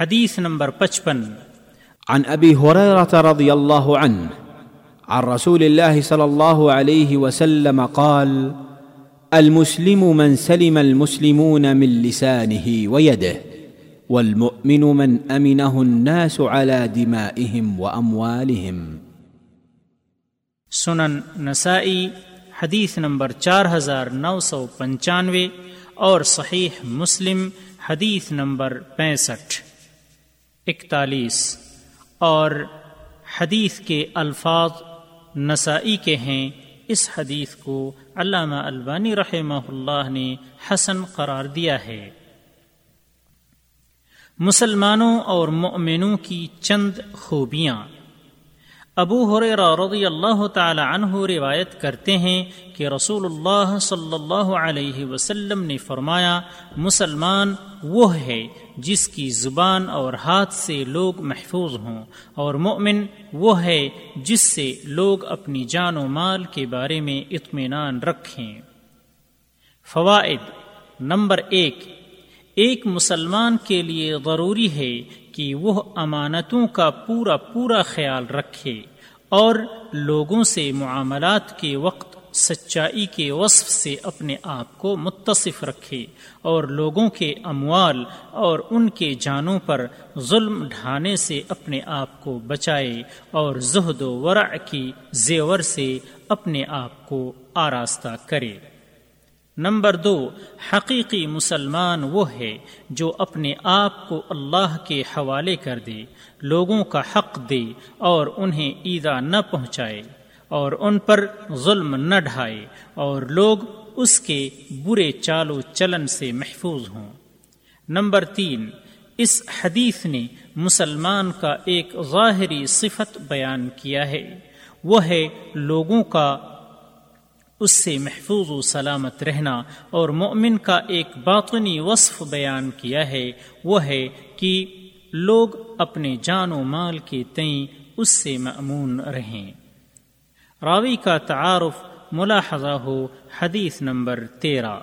حدیث نمبر پچپن۔ عن ابي هريره رضي الله عنه عن رسول الله صلى الله عليه وسلم قال المسلم من سلم المسلمون من لسانه ويده والمؤمن من امنه الناس على دمائهم واموالهم سنن نسائی حدیث نمبر چار ہزار نو سو پنچانوے اور صحیح مسلم حدیث نمبر پینسٹھ۔ اکتالیس اور حدیث کے الفاظ نسائی کے ہیں۔ اس حدیث کو علامہ البانی رحمہ اللہ نے حسن قرار دیا ہے۔ مسلمانوں اور مؤمنوں کی چند خوبیاں۔ ابو حریرہ رضی اللہ تعالی عنہ روایت کرتے ہیں کہ رسول اللہ صلی اللہ علیہ وسلم نے فرمایا، مسلمان، وہ ہے جس کی زبان اور ہاتھ سے لوگ محفوظ ہوں، اور مومن، وہ ہے جس سے لوگ اپنی جان و مال کے بارے میں اطمینان رکھیں۔ فوائد، نمبر ایک ایک مسلمان کے لیے ضروری ہے کہ وہ امانتوں کا پورا پورا خیال رکھے اور لوگوں سے معاملات کے وقت سچائی کے وصف سے اپنے آپ کو متصف رکھے اور لوگوں کے اموال اور ان کے جانوں پر ظلم ڈھانے سے اپنے آپ کو بچائے اور زہد و ورع کی زیور سے اپنے آپ کو آراستہ کرے۔ نمبر دو، حقیقی مسلمان وہ ہے جو اپنے آپ کو اللہ کے حوالے کر دے، لوگوں کا حق دے اور انہیں ایدا نہ پہنچائے اور ان پر ظلم نہ ڈھائے اور لوگ اس کے برے چال و چلن سے محفوظ ہوں۔ نمبر تین، اس حدیث نے مسلمان کا ایک ظاہری صفت بیان کیا ہے۔ وہ ہے لوگوں کا اس سے محفوظ و سلامت رہنا اور مومن کا ایک باطنی وصف بیان کیا ہے، وہ ہے کہ لوگ اپنے جان و مال کے تئیں اس سے معمون رہیں۔ راوی کا تعارف ملاحظہ ہو حدیث نمبر تیرہ۔